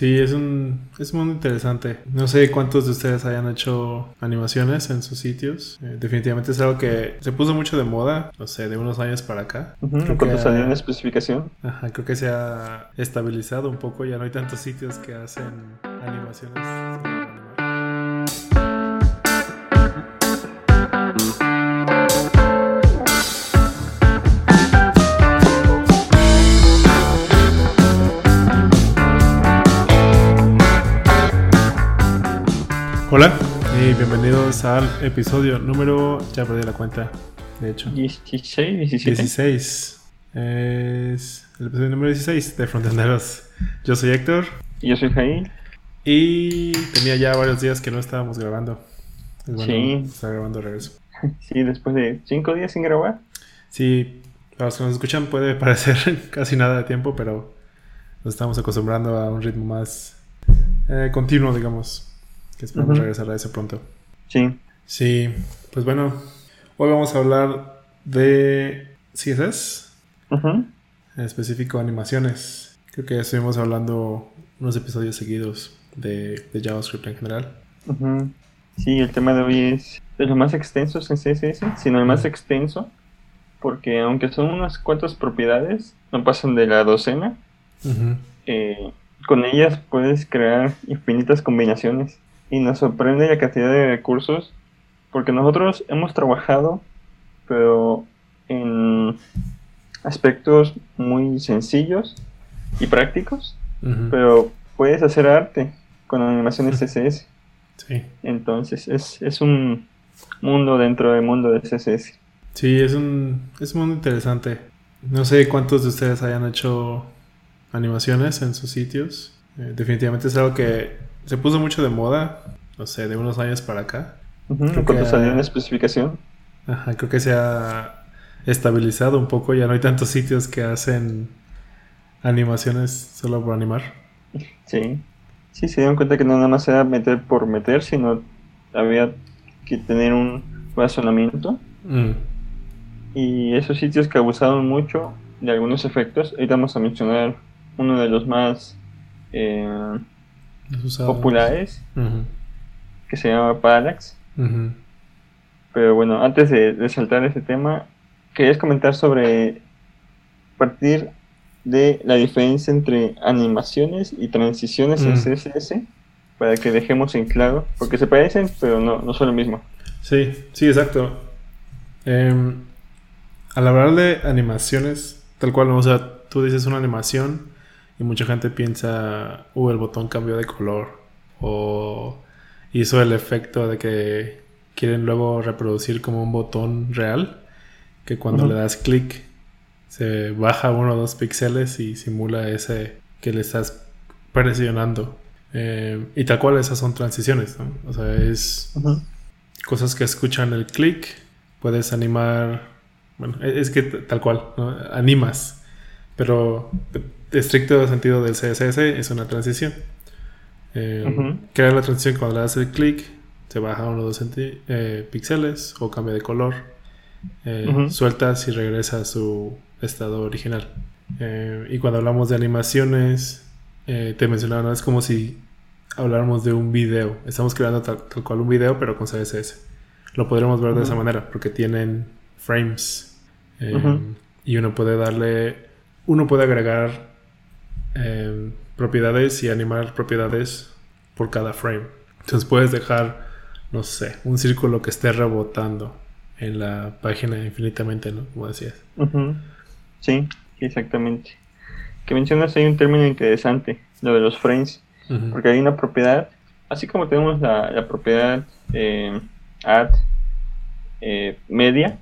Sí, es un, es muy interesante. No sé cuántos de ustedes hayan hecho animaciones en sus sitios. Eh, definitivamente es algo que se puso mucho de moda, no sé, de unos años para acá. Cuando salió una especificación. Ajá, creo que se ha estabilizado un poco. Ya no hay tantos sitios que hacen animaciones. Hola y bienvenidos al episodio número, ya perdí la cuenta, de hecho. 16, 17. 16. Es el episodio número 16 de Fronteneros. Yo soy Héctor Yo soy Jail. y tenía ya varios días que no estábamos grabando. Es bueno Sí. estar grabando de regreso. Sí, después de 5 días sin grabar. Sí, para los que nos escuchan puede parecer casi nada de tiempo, pero nos estamos acostumbrando a un ritmo más eh, continuo, digamos. Que esperamos regresar a eso pronto. Sí. Sí, pues bueno, hoy vamos a hablar de CSS, Ujú. en específico animaciones. Creo que ya estuvimos hablando unos episodios seguidos de, de JavaScript en general. Ujú. Sí, el tema de hoy es de los más extensos en CSS, sino el más extenso, porque aunque son unas cuantas propiedades, no pasan de la docena, eh, con ellas puedes crear infinitas combinaciones. Y nos sorprende la cantidad de recursos, porque nosotros hemos trabajado, pero en aspectos muy sencillos y prácticos, pero puedes hacer arte con animaciones CSS. Sí. Entonces es, es un mundo dentro del mundo de CSS. Sí, es un, es muy interesante. No sé cuántos de ustedes hayan hecho animaciones en sus sitios. Eh, definitivamente es algo que se puso mucho de moda, no sé, de unos años para acá. Creo que- salió una especificación. Ajá, creo que se ha estabilizado un poco. Ya no hay tantos sitios que hacen animaciones solo por animar. Sí. Sí, se dieron cuenta que no nada más era meter por meter, sino había que tener un razonamiento. Mm, Y esos sitios que abusaron mucho de algunos efectos, ahorita vamos a mencionar uno de los más eh, populares, que se llama Parallax. Pero bueno, antes de, de saltar ese tema, querías comentar sobre partir de la diferencia entre animaciones y transiciones en Mm. CSS, para que dejemos en claro, porque se parecen, pero no, no son lo mismo. Sí, sí, exacto. Em, al hablar de animaciones, tal cual, ¿no? o sea, tú dices una animación y mucha gente piensa, uh, el botón cambió de color o hizo el efecto de que quieren luego reproducir como un botón real, que cuando le das clic se baja uno o dos píxeles y simula ese que le estás presionando. Em, y tal cual, esas son transiciones, ¿no? O sea, es cosas que escuchan el clic, puedes animar, bueno, e- es que tal cual, ¿no? animas, pero de estricto sentido del CSS es una transición. Eh, la transición cuando le das el clic, se baja uno o dos eh, píxeles o cambia de color, eh, sueltas y regresa a su estado original. Eh, y cuando hablamos de animaciones, eh, te mencionaba, ¿no? es como si habláramos de un video. Estamos creando tal, tal cual un video, pero con CSS. Lo podremos ver de esa manera, porque tienen frames. eh. Y uno puede darle. Uno puede agregar eh, propiedades y animar propiedades por cada frame. Entonces puedes dejar, no sé, un círculo que esté rebotando en la página infinitamente, ¿no? Como decías. Sí, sí, exactamente. Que mencionas hay un término interesante, lo de los frames, porque hay una propiedad, así como tenemos la, la propiedad eh, add eh, media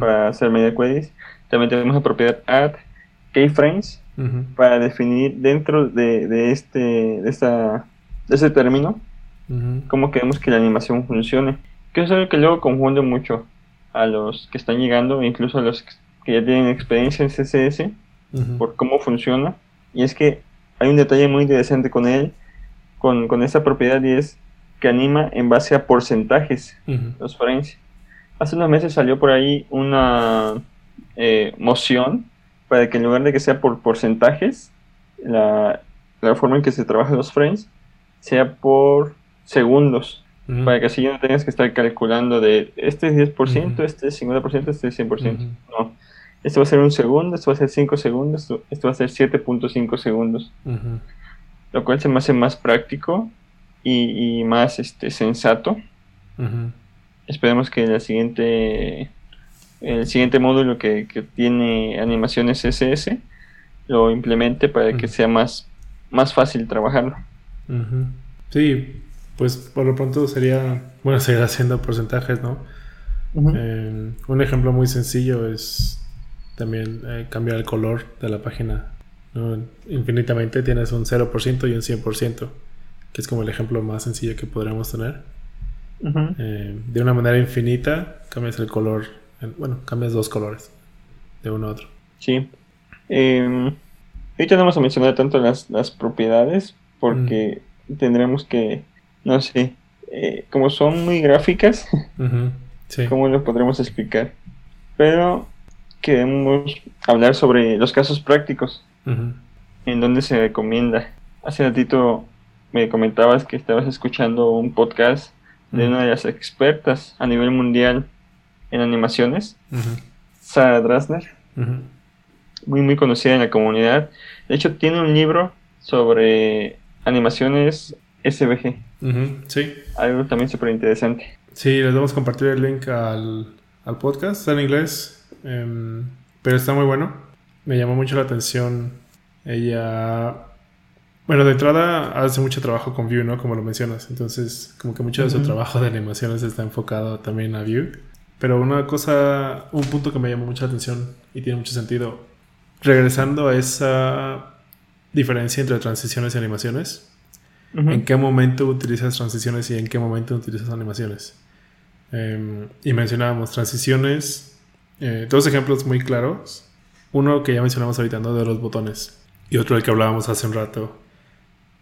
para hacer media queries, también tenemos la propiedad add keyframes Ujú. para definir dentro de, de este de esta de ese término Ujú. cómo queremos que la animación funcione. Que es algo que luego confunde mucho a los que están llegando, incluso a los que ya tienen experiencia en CSS, Ujú. por cómo funciona. Y es que hay un detalle muy interesante con él, con, con esta propiedad, y es que anima en base a porcentajes los frames. Hace unos meses salió por ahí una eh, moción para que en lugar de que sea por porcentajes, la, la forma en que se trabajan los frames sea por segundos. Para que así ya no tengas que estar calculando de este es 10%, este es 50%, este es 100%. No. Esto va a ser un segundo, esto va a ser 5 segundos, esto, va a ser 7.5 segundos. Lo cual se me hace más práctico y, más este, sensato. Esperemos que la siguiente, el siguiente módulo que, tiene animaciones SS lo implemente para que sea más, más fácil trabajarlo. Sí, pues por lo pronto sería, bueno, seguir haciendo porcentajes, ¿no? Eh, un ejemplo muy sencillo es también eh, cambiar el color de la página. Infinitamente tienes un 0% y un 100%, que es como el ejemplo más sencillo que podríamos tener. Eh, de una manera infinita, cambias el color, bueno, cambias dos colores de uno a otro. Sí. Eh, ahorita no vamos a mencionar tanto las, las propiedades, porque tendremos que no sé, eh, como son muy gráficas, ¿cómo lo podremos explicar? Pero queremos hablar sobre los casos prácticos, en donde se recomienda. Hace ratito me comentabas que estabas escuchando un podcast de una de las expertas a nivel mundial en animaciones, Sarah Drasner, muy muy conocida en la comunidad. De hecho, tiene un libro sobre animaciones SVG. sí. Algo también súper interesante. Sí, les vamos a compartir el link al, podcast. Está en inglés, em, pero está muy bueno. Me llamó mucho la atención. Ella, bueno, de entrada hace mucho trabajo con Vue, ¿no? Como lo mencionas. Entonces, como que mucho de su trabajo de animaciones está enfocado también a Vue. Pero una cosa, un punto que me llamó mucha atención y tiene mucho sentido, regresando a esa diferencia entre transiciones y animaciones en qué momento utilizas transiciones y en qué momento utilizas animaciones. Em, y mencionábamos transiciones, eh, dos ejemplos muy claros. Uno que ya mencionamos ahorita, ¿no? De los botones. Y otro del que hablábamos hace un rato.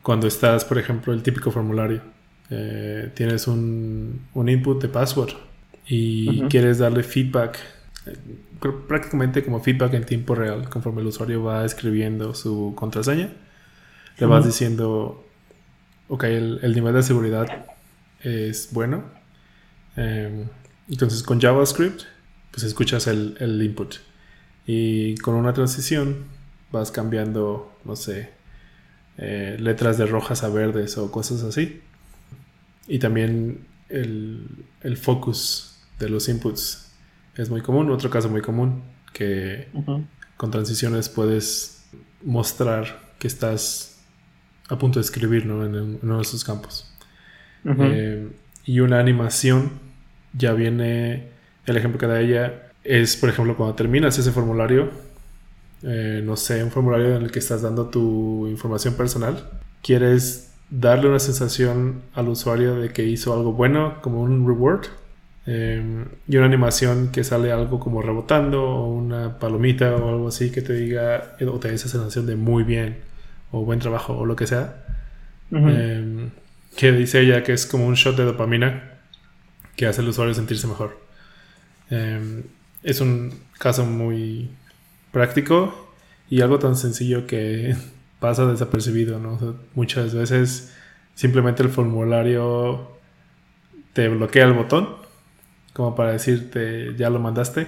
Cuando estás, por ejemplo, el típico formulario. Eh, tienes un, un, input de password y quieres darle feedback, prácticamente como feedback en tiempo real, conforme el usuario va escribiendo su contraseña. Le vas diciendo, ok, el, nivel de seguridad es bueno. Em, entonces con JavaScript, pues escuchas el, input. Y con una transición vas cambiando, no sé, eh, letras de rojas a verdes o cosas así. Y también el, focus de los inputs es muy común. Otro caso muy común que con transiciones puedes mostrar que estás a punto de escribir ¿no? en, uno de esos campos. Eh, y una animación ya viene, el ejemplo que da ella es, por ejemplo, cuando terminas ese formulario, eh, no sé, un formulario en el que estás dando tu información personal, quieres darle una sensación al usuario de que hizo algo bueno, como un reward, eh, y una animación que sale algo como rebotando, o una palomita o algo así que te diga, o te dé esa sensación de muy bien o buen trabajo o lo que sea. Em, que dice ella que es como un shot de dopamina que hace al usuario sentirse mejor. Em, es un caso muy práctico y algo tan sencillo que pasa desapercibido, ¿no? muchas veces simplemente el formulario te bloquea el botón como para decirte ya lo mandaste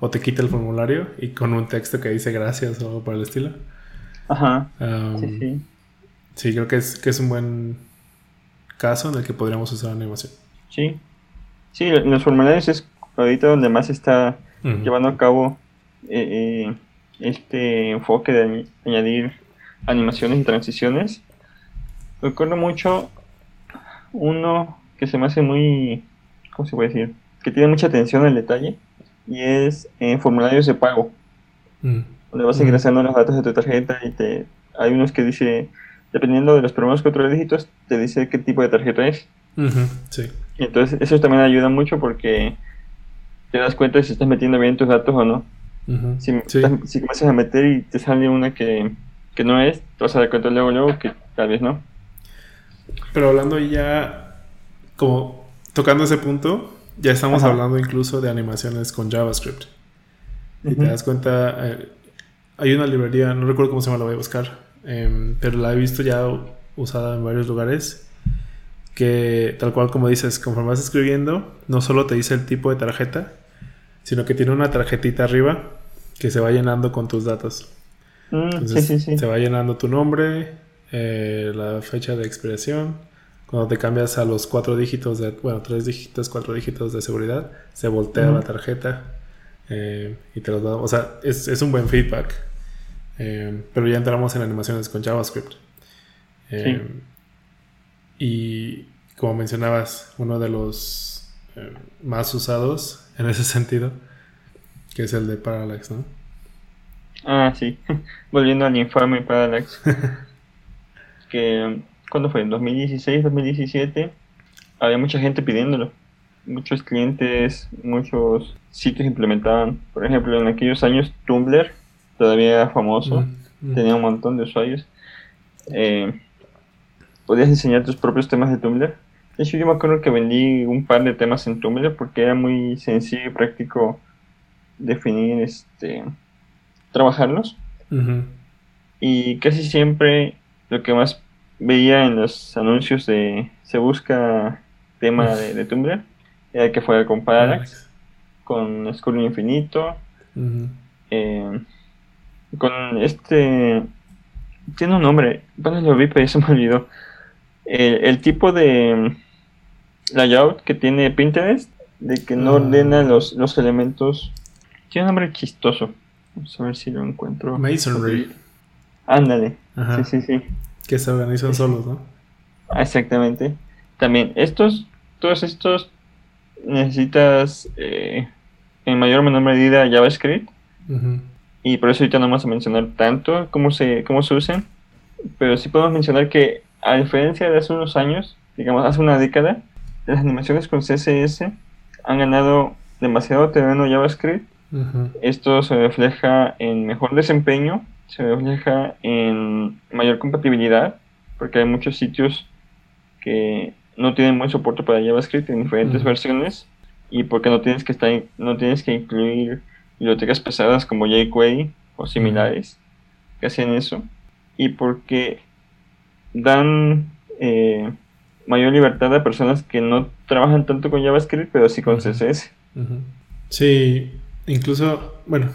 o te quita el formulario y con un texto que dice gracias o algo por el estilo. Ajá. sí, sí. Sí, creo que es, que es un buen caso en el que podríamos usar animación. Sí. Sí, en los formularios es ahorita donde más está llevando a cabo eh, eh, este enfoque de añadir animaciones y transiciones. Recuerdo mucho uno que se me hace muy, ¿cómo se puede decir? Que tiene mucha atención al detalle y es en formularios de pago. Mm donde vas ingresando los datos de tu tarjeta y te hay unos que dice, dependiendo de los primeros cuatro dígitos, te dice qué tipo de tarjeta es. sí. Entonces eso también ayuda mucho porque te das cuenta de si estás metiendo bien tus datos o no. si, si, comienzas a meter y te sale una que, que no es, te vas a dar cuenta luego, luego que tal vez no. Pero hablando ya, como tocando ese punto, ya estamos hablando incluso de animaciones con JavaScript. Y te das cuenta, eh, hay una librería, no recuerdo cómo se llama, la voy a buscar, em, pero la he visto ya usada en varios lugares. Que tal cual como dices, conforme vas escribiendo, no solo te dice el tipo de tarjeta, sino que tiene una tarjetita arriba que se va llenando con tus datos. Mm, sí, sí, sí. Se va llenando tu nombre, eh, la fecha de expiración. Cuando te cambias a los cuatro dígitos de, bueno, tres dígitos, cuatro dígitos de seguridad, se voltea la tarjeta eh, y te los da. O sea, es, es un buen feedback. Eh, pero ya entramos en animaciones con JavaScript. Sí. Y como mencionabas, uno de los más usados en ese sentido, que es el de Parallax, ¿no? Ah, sí. Volviendo al informe Parallax. que, ¿cuándo fue? ¿En 2016, 2017? Había mucha gente pidiéndolo. Muchos clientes, muchos sitios implementaban. Por ejemplo, en aquellos años Tumblr, todavía famoso, mm, mm. tenía un montón de usuarios. Eh, podías diseñar tus propios temas de Tumblr. De hecho, yo me acuerdo que vendí un par de temas en Tumblr porque era muy sencillo y práctico definir este trabajarlos. Y casi siempre lo que más veía en los anuncios de se busca tema de, Tumblr era que fuera con Parallax, con School Infinito, eh, con este. Tiene un nombre, bueno, lo vi, pero ya se me olvidó. El, tipo de layout que tiene Pinterest, de que no ah. ordena los, los elementos. Tiene un nombre chistoso. Vamos a ver si lo encuentro. Masonry. Ándale. Sí, sí, sí. Que se organizan solos, ¿no? Exactamente. También, estos, todos estos necesitas eh, en mayor o menor medida JavaScript. Y por eso ahorita no vamos a mencionar tanto cómo se, cómo se usan. Pero sí podemos mencionar que, a diferencia de hace unos años, digamos hace una década, las animaciones con CSS han ganado demasiado terreno JavaScript esto se refleja en mejor desempeño, se refleja en mayor compatibilidad, porque hay muchos sitios que no tienen buen soporte para JavaScript en diferentes versiones y porque no tienes que estar no tienes que incluir bibliotecas pesadas como jQuery o similares que hacen eso y porque dan eh, mayor libertad a personas que no trabajan tanto con JavaScript pero sí con CSS. Sí, Incluso, bueno,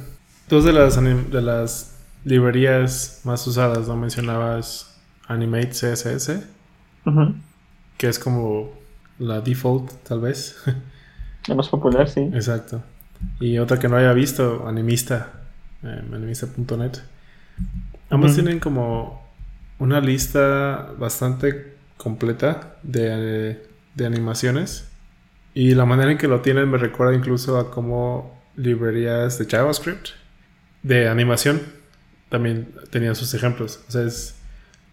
dos de las, de las librerías más usadas, ¿no? Mencionabas Animate CSS, que es como la default, tal vez. La más popular, sí. Exacto. Y otra que no haya visto, Animista, eh, animista.net. Ambos tienen como una lista bastante completa de, de animaciones. Y la manera en que lo tienen me recuerda incluso a cómo librerías de JavaScript, de animación, también tenían sus ejemplos. O sea, es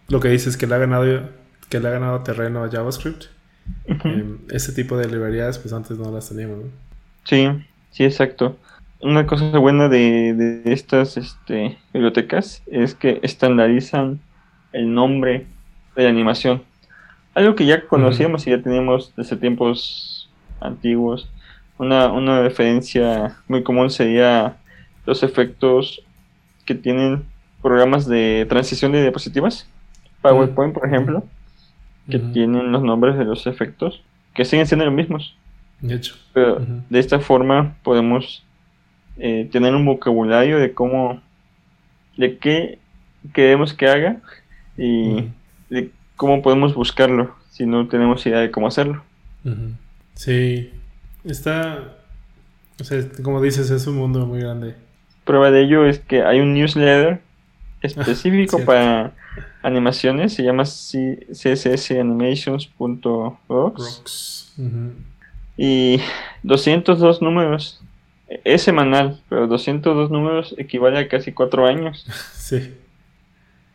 lo que dices que le ha ganado, que le ha ganado terreno a JavaScript. Em, ese tipo de librerías, pues antes no las teníamos. Sí, sí, exacto. Una cosa buena de, estas este, bibliotecas es que estandarizan el nombre de la animación. Algo que ya conocíamos y ya teníamos desde tiempos antiguos una, una referencia muy común sería los efectos que tienen programas de transición de diapositivas. PowerPoint, por ejemplo, que tienen los nombres de los efectos, que siguen siendo los mismos. De hecho. Pero de esta forma podemos eh, tener un vocabulario de cómo, de qué queremos que haga y de cómo podemos buscarlo si no tenemos idea de cómo hacerlo. Sí, Está, o sea, como dices, es un mundo muy grande. Prueba de ello es que hay un newsletter específico para animaciones, se llama cssanimations.org. Y 202 números. Es semanal, pero 202 números equivale a casi 4 años. Sí.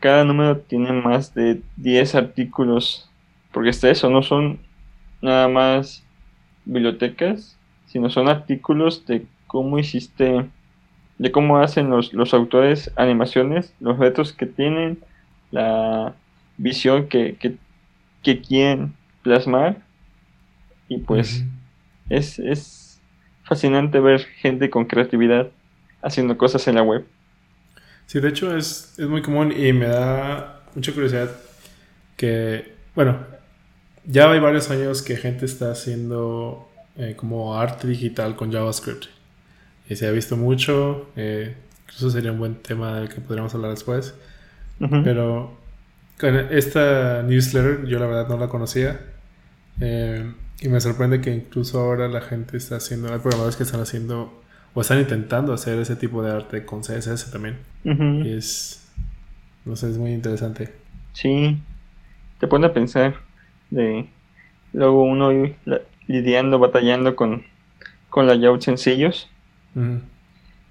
Cada número tiene más de 10 artículos. Porque está eso, no son nada más bibliotecas, sino son artículos de cómo hiciste, de cómo hacen los, los autores animaciones, los retos que tienen, la visión que, que, quieren plasmar. Y pues es, es fascinante ver gente con creatividad haciendo cosas en la web. Sí, de hecho es, es muy común y me da mucha curiosidad que, bueno, ya hay varios años que gente está haciendo eh, como arte digital con JavaScript. Y se ha visto mucho, eh, incluso sería un buen tema del que podríamos hablar después. Pero con esta newsletter yo la verdad no la conocía. Eh, y me sorprende que incluso ahora la gente está haciendo, hay programadores que están haciendo o están intentando hacer ese tipo de arte con CSS también. Y es, no sé, es muy interesante. Sí, te pone a pensar de luego uno lidiando, batallando con, con layouts sencillos.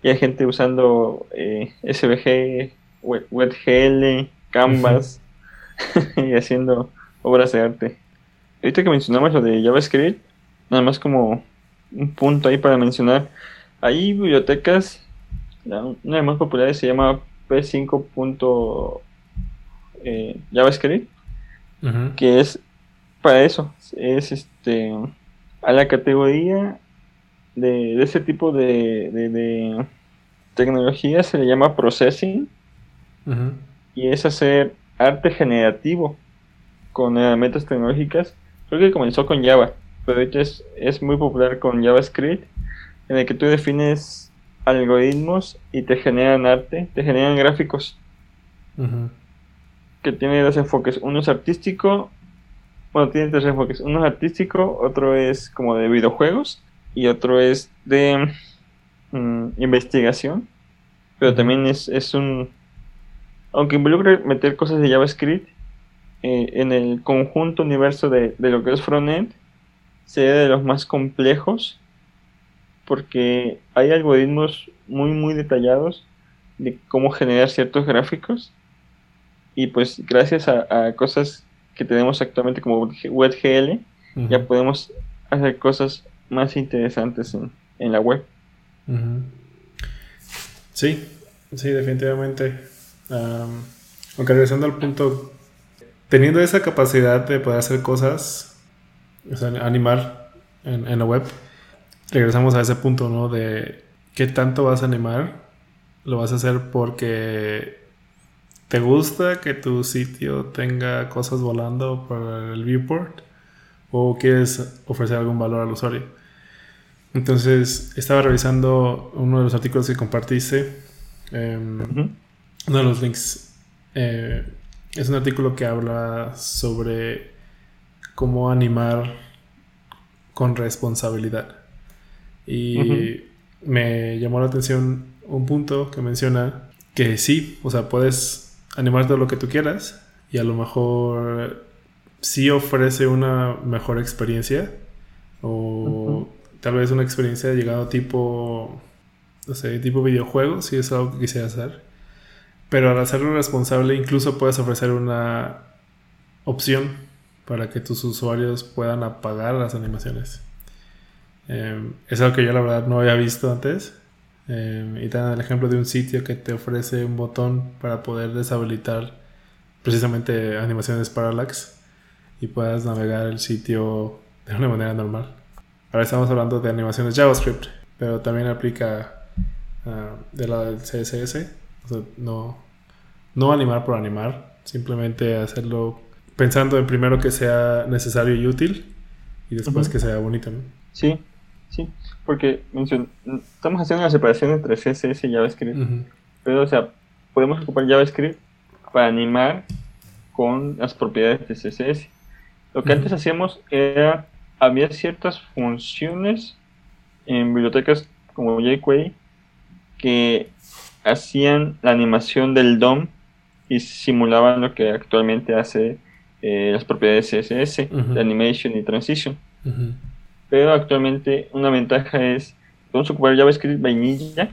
Y hay gente usando eh, SVG, WebGL, Canvas y haciendo obras de arte. Ahorita que mencionamos lo de JavaScript, nada más como un punto ahí para mencionar. Hay bibliotecas, una de las más populares se llama P5. Eh, JavaScript, que es para eso, es este a la categoría de, ese tipo de, de, tecnología se le llama processing y es hacer arte generativo con herramientas tecnológicas. Creo que comenzó con Java, pero ahorita es, es muy popular con JavaScript, en el que tú defines algoritmos y te generan arte, te generan gráficos. Que tiene dos enfoques. Uno es artístico, bueno, tiene tres enfoques. Uno es artístico, otro es como de videojuegos y otro es de mm, investigación. Pero también es, es un aunque involucre meter cosas de JavaScript, eh, en el conjunto universo de, lo que es frontend, sería de los más complejos, porque hay algoritmos muy, muy detallados de cómo generar ciertos gráficos, y pues gracias a, cosas que tenemos actualmente como WebGL, ya podemos hacer cosas más interesantes en, en la web. Sí, sí, definitivamente aunque regresando al punto, teniendo esa capacidad de poder hacer cosas, animar en, la web, regresamos a ese punto, ¿no? De qué tanto vas a animar, lo vas a hacer porque te gusta que tu sitio tenga cosas volando para el viewport o quieres ofrecer algún valor al usuario. Entonces, estaba revisando uno de los artículos que compartiste. Em, uno de los links eh, es un artículo que habla sobre cómo animar con responsabilidad. Y me llamó la atención un punto que menciona que sí, o sea, puedes animar todo lo que tú quieras y a lo mejor sí ofrece una mejor experiencia o tal vez una experiencia llegado tipo, no sé, tipo videojuego, si es algo que quisiera hacer. Pero al hacerlo responsable incluso puedes ofrecer una opción para que tus usuarios puedan apagar las animaciones. Em, es algo que yo la verdad no había visto antes. Em, y te dan el ejemplo de un sitio que te ofrece un botón para poder deshabilitar precisamente animaciones parallax y puedas navegar el sitio de una manera normal. Ahora estamos hablando de animaciones JavaScript, pero también aplica uh, de la del CSS no, no animar por animar, simplemente hacerlo pensando en primero que sea necesario y útil y después que sea bonito. Sí, sí, porque estamos haciendo una separación entre CSS y JavaScript, pero o sea, podemos ocupar JavaScript para animar con las propiedades de CSS. Lo que antes hacíamos era, había ciertas funciones en bibliotecas como jQuery que hacían la animación del DOM y simulaban lo que actualmente hace eh, las propiedades CSS, de animation y transition. Pero actualmente una ventaja es, podemos ocupar JavaScript vainilla,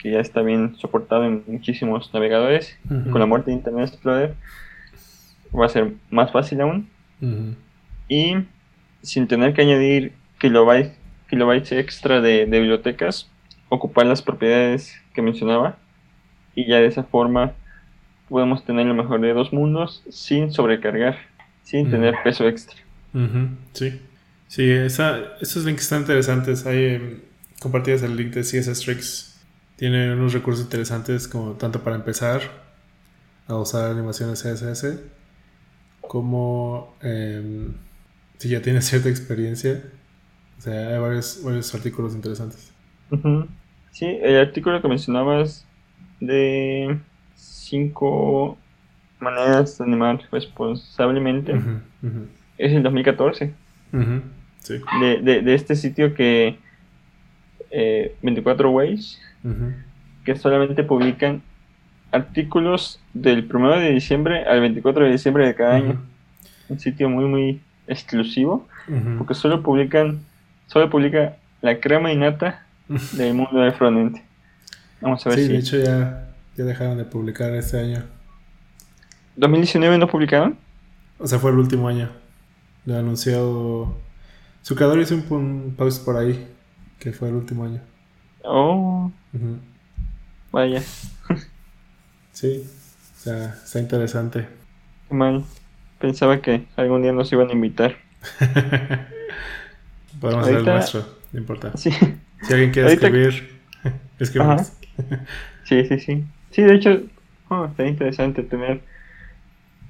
que ya está bien soportado en muchísimos navegadores. con la muerte de Internet Explorer va a ser más fácil aún. Y sin tener que añadir kilobytes, kilobytes extra de bibliotecas, ocupar las propiedades que mencionaba y ya de esa forma podemos tener lo mejor de dos mundos sin sobrecargar, sin tener peso extra. Sí, sí, esa, esos links están interesantes. Hay em, compartidas el link de CSS Tricks tiene unos recursos interesantes como tanto para empezar a usar animaciones CSS como em, si ya tienes cierta experiencia. O sea, hay varios, varios artículos interesantes. Sí, el artículo que mencionabas de cinco maneras de animar responsablemente es el 2014. Sí. De, de, de, este sitio que 24 eh, Ways, que solamente publican artículos del 1 de diciembre al 24 de diciembre de cada año. Un sitio muy, muy exclusivo, porque solo publican, solo publica la crema y nata del mundo del frontend. Vamos a ver sí, de hecho ya, ya dejaron de publicar este año. ¿2019 no publicaron? O sea, fue el último año. Lo ha anunciado. Su creador hizo un, post por ahí, que fue el último año. Oh. Vaya. sí, o sea, está interesante. Mal. Pensaba que algún día nos iban a invitar. Podemos hacer el nuestro, no importa. Sí. Si alguien quiere escribir, escribimos. sí, sí, sí. Sí, de hecho, oh, está interesante tener.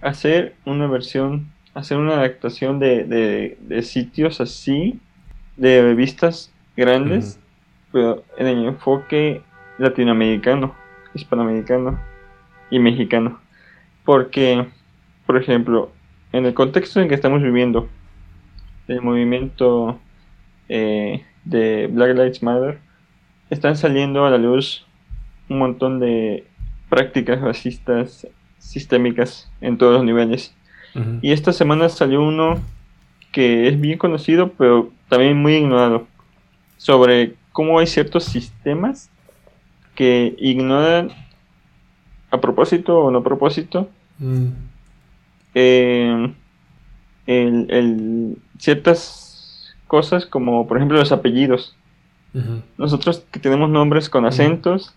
Hacer una versión, hacer una adaptación de, de, sitios así, de revistas grandes, pero en el enfoque latinoamericano, hispanoamericano y mexicano. Porque, por ejemplo, en el contexto en que estamos viviendo, el movimiento eh, de Black Lives Matter, están saliendo a la luz un montón de prácticas racistas sistémicas en todos los niveles. Y esta semana salió uno que es bien conocido, pero también muy ignorado, sobre cómo hay ciertos sistemas que ignoran a propósito o no a propósito mm. Eh, el, ciertas cosas como por ejemplo los apellidos. Nosotros que tenemos nombres con acentos,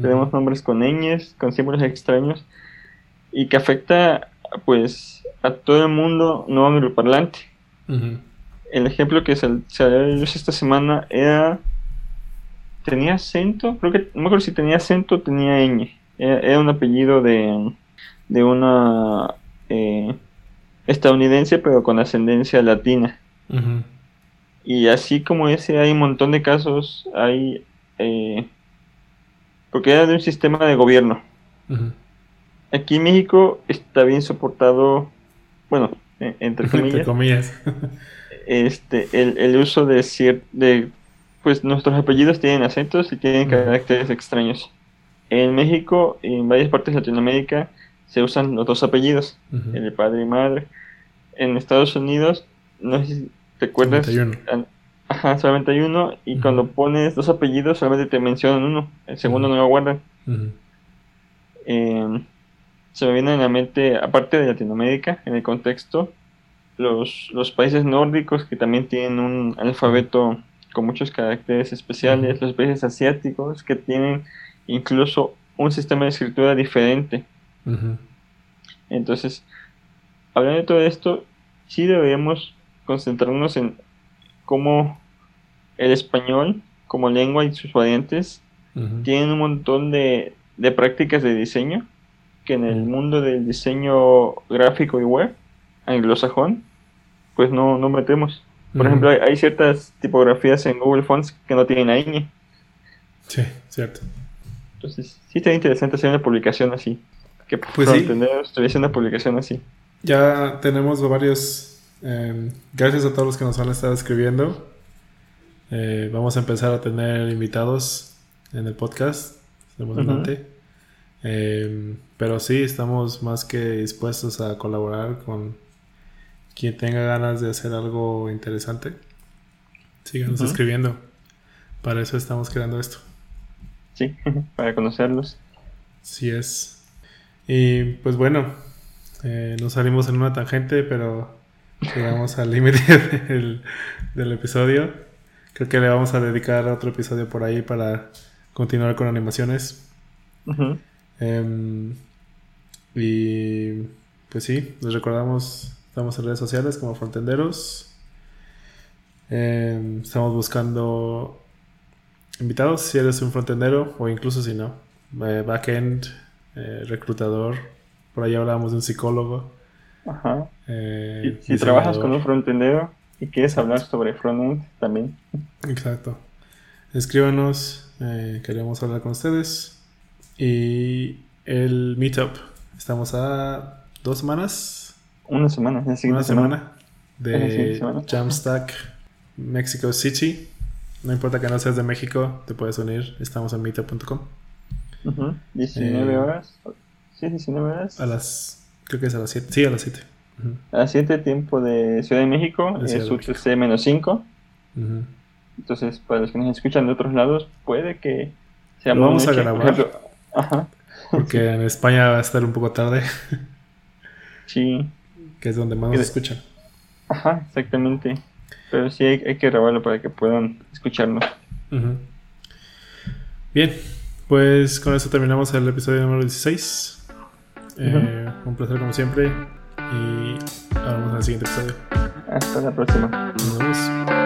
tenemos nombres con ñes, con símbolos extraños, y que afecta pues a todo el mundo no angloparlante. El ejemplo que se, se esta semana era tenía acento, creo que no me acuerdo si tenía acento o tenía ñ. Era, un apellido de, de una eh, estadounidense pero con ascendencia latina. Y así como ese hay un montón de casos, hay... Eh, porque era de un sistema de gobierno. Aquí en México está bien soportado, bueno, e, entre comillas, este, el, el, uso de, de, pues nuestros apellidos tienen acentos y tienen caracteres extraños. En México y en varias partes de Latinoamérica se usan los dos apellidos, el de padre y madre. En Estados Unidos, no sé si te acuerdas, Ajá, solamente hay uno. Y cuando pones dos apellidos, solamente te mencionan uno. El segundo no lo guardan. Em, se me viene en la mente, aparte de Latinoamérica, en el contexto, los, los países nórdicos que también tienen un alfabeto con muchos caracteres especiales, los países asiáticos que tienen incluso un sistema de escritura diferente. Entonces, hablando de todo esto, sí deberíamos concentrarnos en cómo el español como lengua y sus variantes tienen un montón de, de, prácticas de diseño que en el mundo del diseño gráfico y web anglosajón pues no, no metemos. Por ejemplo, hay, ciertas tipografías en Google Fonts que no tienen ñ. Sí, cierto. Entonces, sí está interesante hacer una publicación así. Que pues sí. estuviese una publicación así. Ya tenemos varios. Eh, gracias a todos los que nos han estado escribiendo. Eh, vamos a empezar a tener invitados en el podcast. Eh, pero sí, estamos más que dispuestos a colaborar con quien tenga ganas de hacer algo interesante. Síganos escribiendo. Para eso estamos creando esto. Sí, para conocerlos. Sí es. Y pues bueno, eh, nos salimos en una tangente, pero llegamos al límite del, del episodio. Creo que le vamos a dedicar otro episodio por ahí para continuar con animaciones. Em, y pues sí, les recordamos, estamos en redes sociales como Frontenderos. Em, estamos buscando invitados si eres un frontendero o incluso si no. Eh, backend, eh, reclutador. Por ahí hablábamos de un psicólogo. Ajá. si, si trabajas con un frontendero y quieres hablar sobre frontend también. Exacto. Escríbanos, queremos hablar con ustedes. Y el meetup. Estamos a dos semanas. Una semana, la Una semana, de Jamstack Mexico City. No importa que no seas de México, te puedes unir. Estamos en meetup.com. 19 eh, horas. Sí, 19 horas. A las. Creo que es a las 7. Sí, a las 7. A las 7, tiempo de Ciudad de México. es UTC menos 5. Entonces, para los que nos escuchan de otros lados, puede que sea Lo vamos a grabar. Ajá. Porque en España va a estar un poco tarde. Sí. Que es donde más nos escuchan. Ajá, exactamente. Pero sí hay, que grabarlo para que puedan escucharnos. Bien, pues con eso terminamos el episodio número 16. Eh, un placer como siempre. Y vamos al siguiente episodio. Hasta la próxima. Nos vemos.